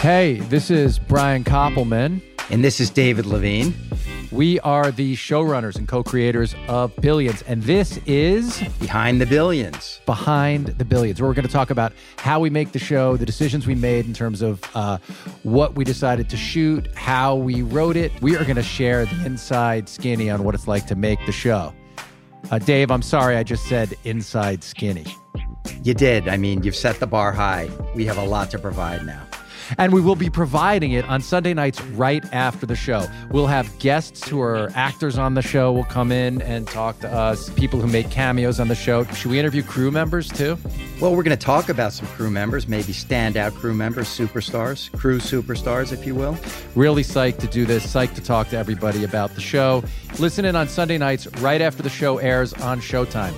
Hey, this is Brian Koppelman. And this is David Levien. We are the showrunners and co creators of Billions. And this is Behind the Billions. Behind the Billions, where we're going to talk about how we make the show, the decisions we made in terms of uh, what we decided to shoot, how we wrote it. We are going to share the inside skinny on what it's like to make the show. Uh, Dave, I'm sorry I just said inside skinny. You did. I mean, you've set the bar high. We have a lot to provide now. And we will be providing it on Sunday nights right after the show. We'll have guests who are actors on the show will come in and talk to us, people who make cameos on the show. Should we interview crew members too? Well, we're going to talk about some crew members, maybe standout crew members, superstars, crew superstars, if you will. Really psyched to do this, psyched to talk to everybody about the show. Listen in on Sunday nights right after the show airs on Showtime.